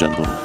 Ladies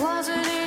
Wasn't it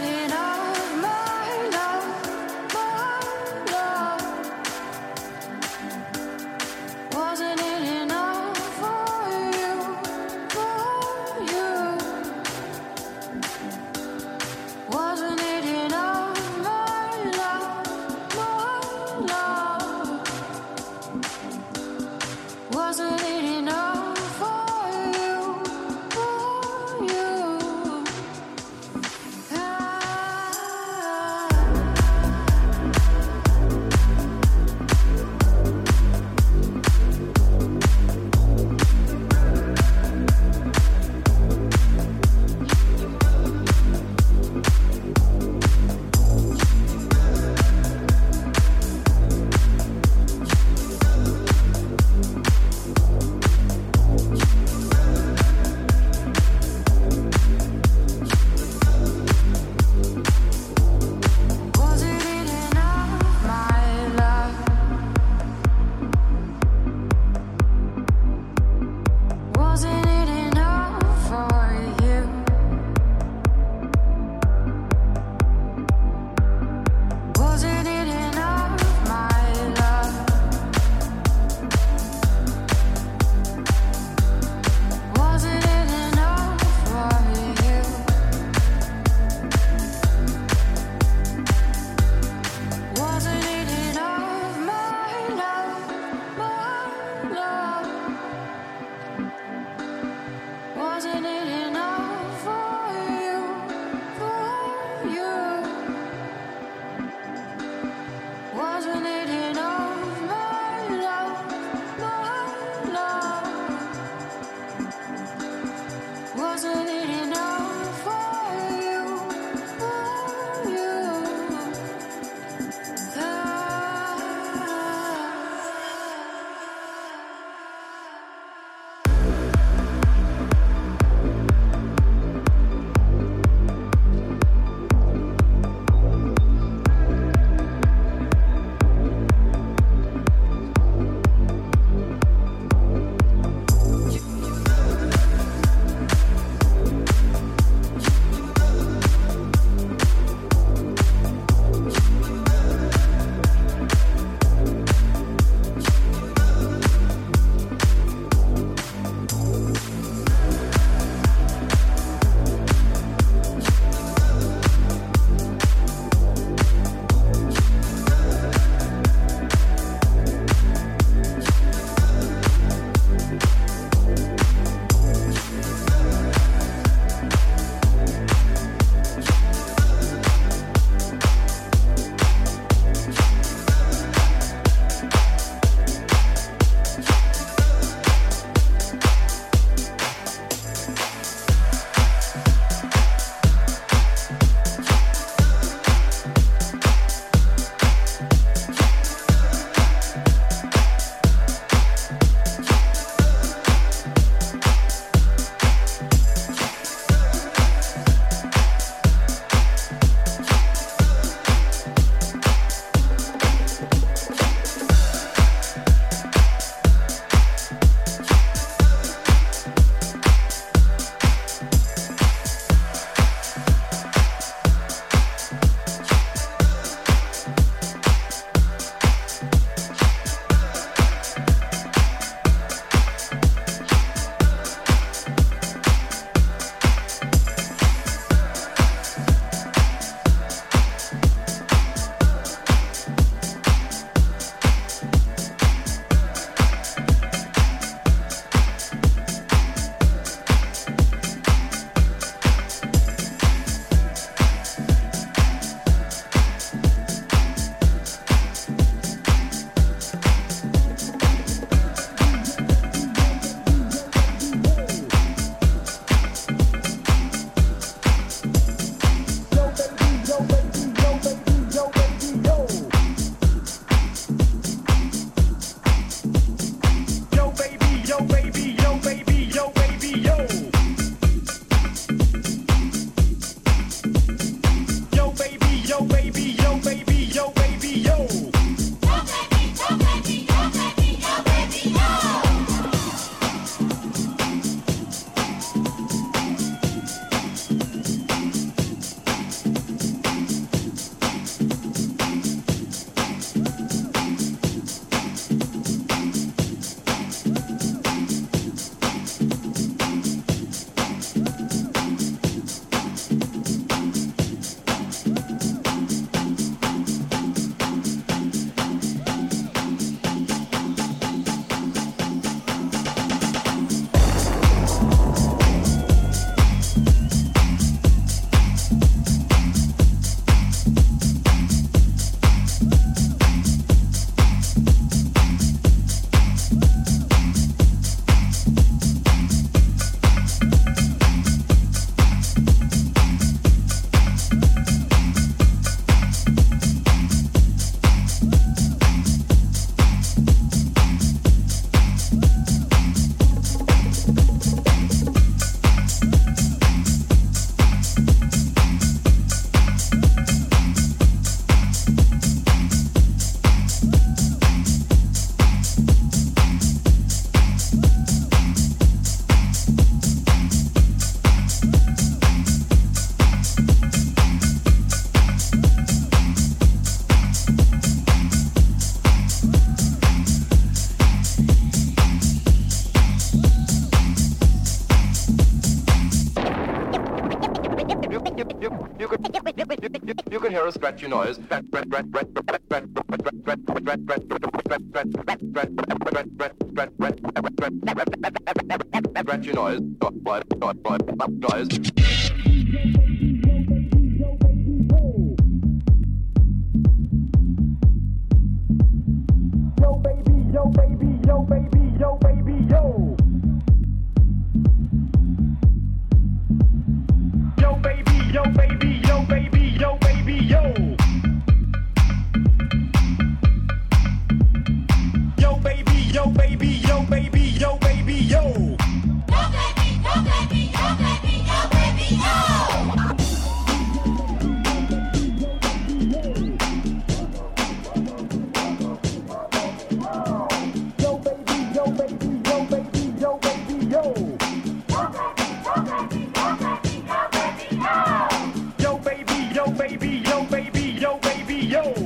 baby, yo baby, yo baby, yo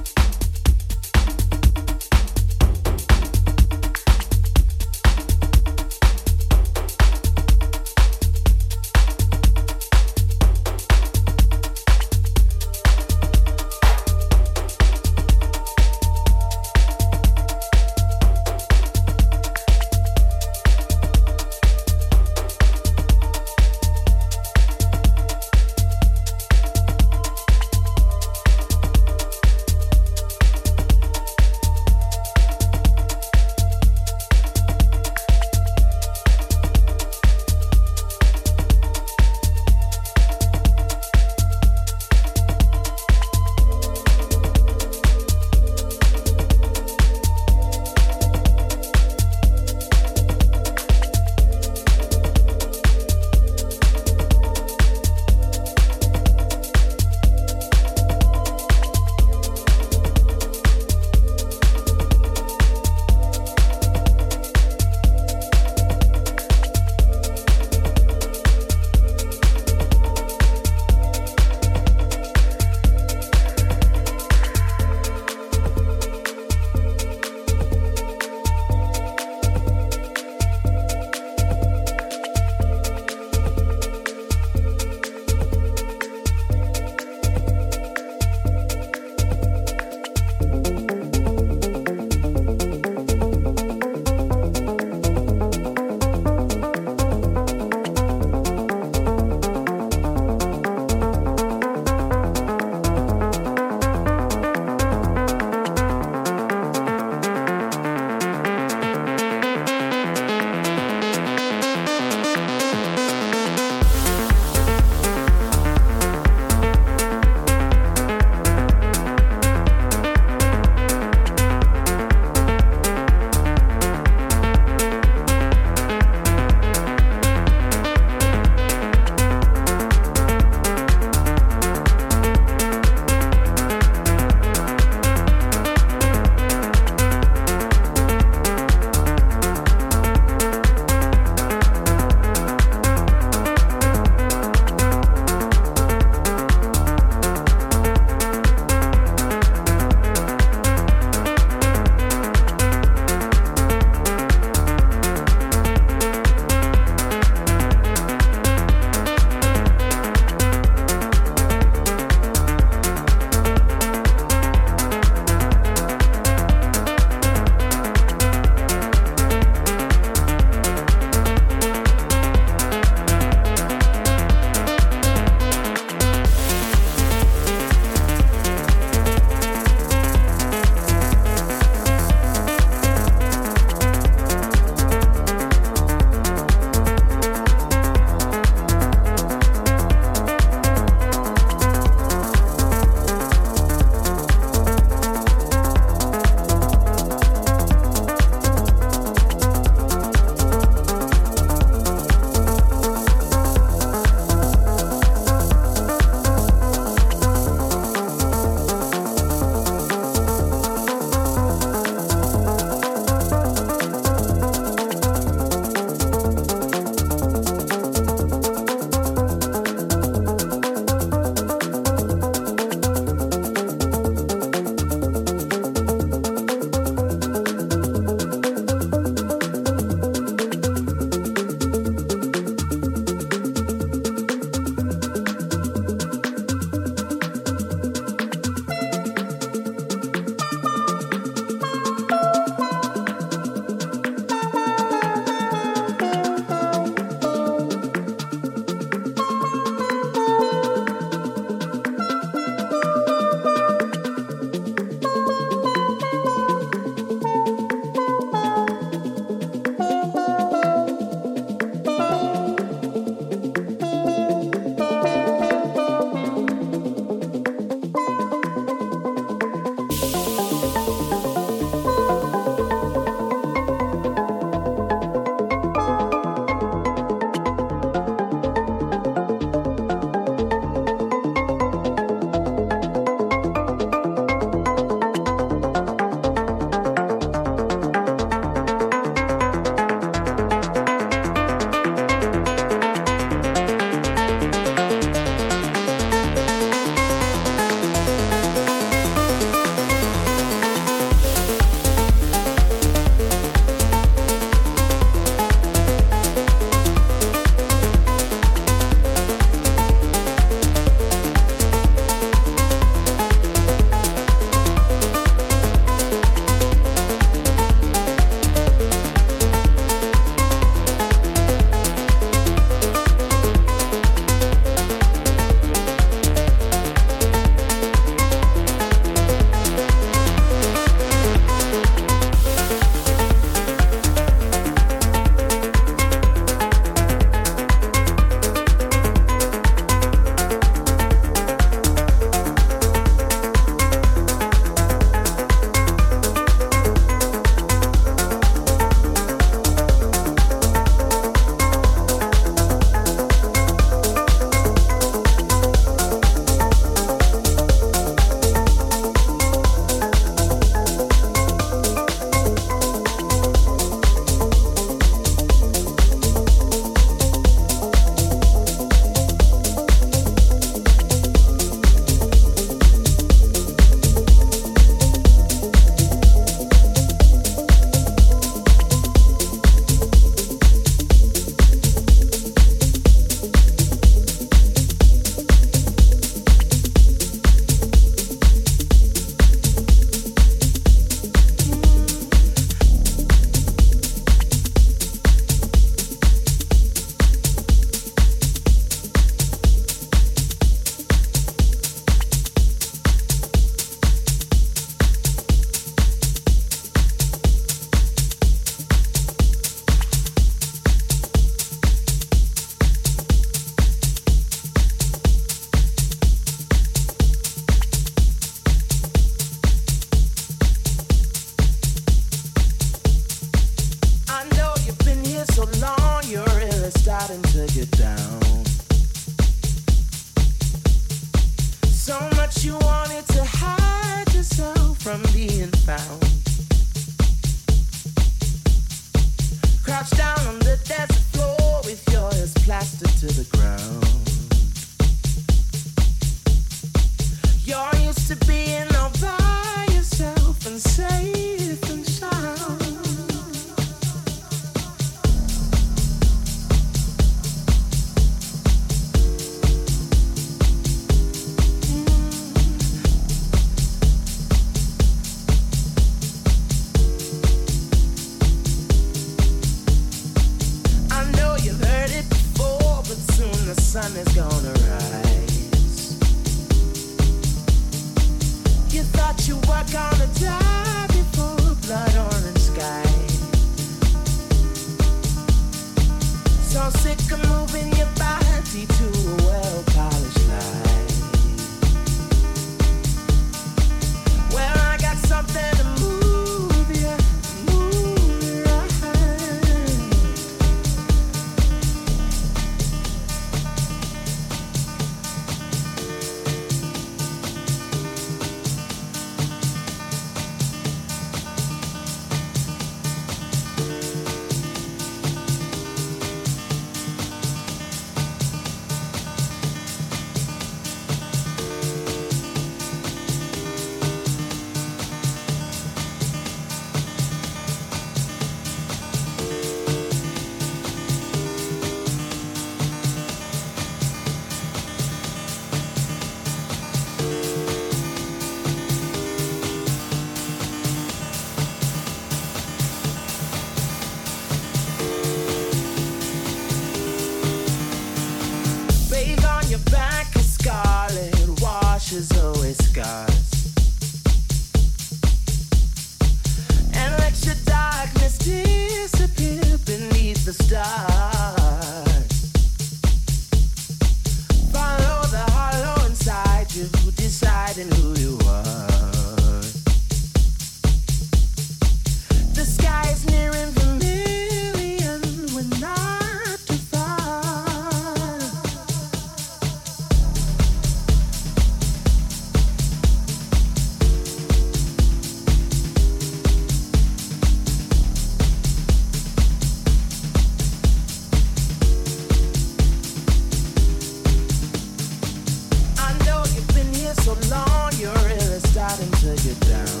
so long, You're really starting to get down.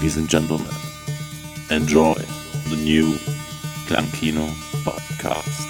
ladies and gentlemen, enjoy the new Clankino podcast.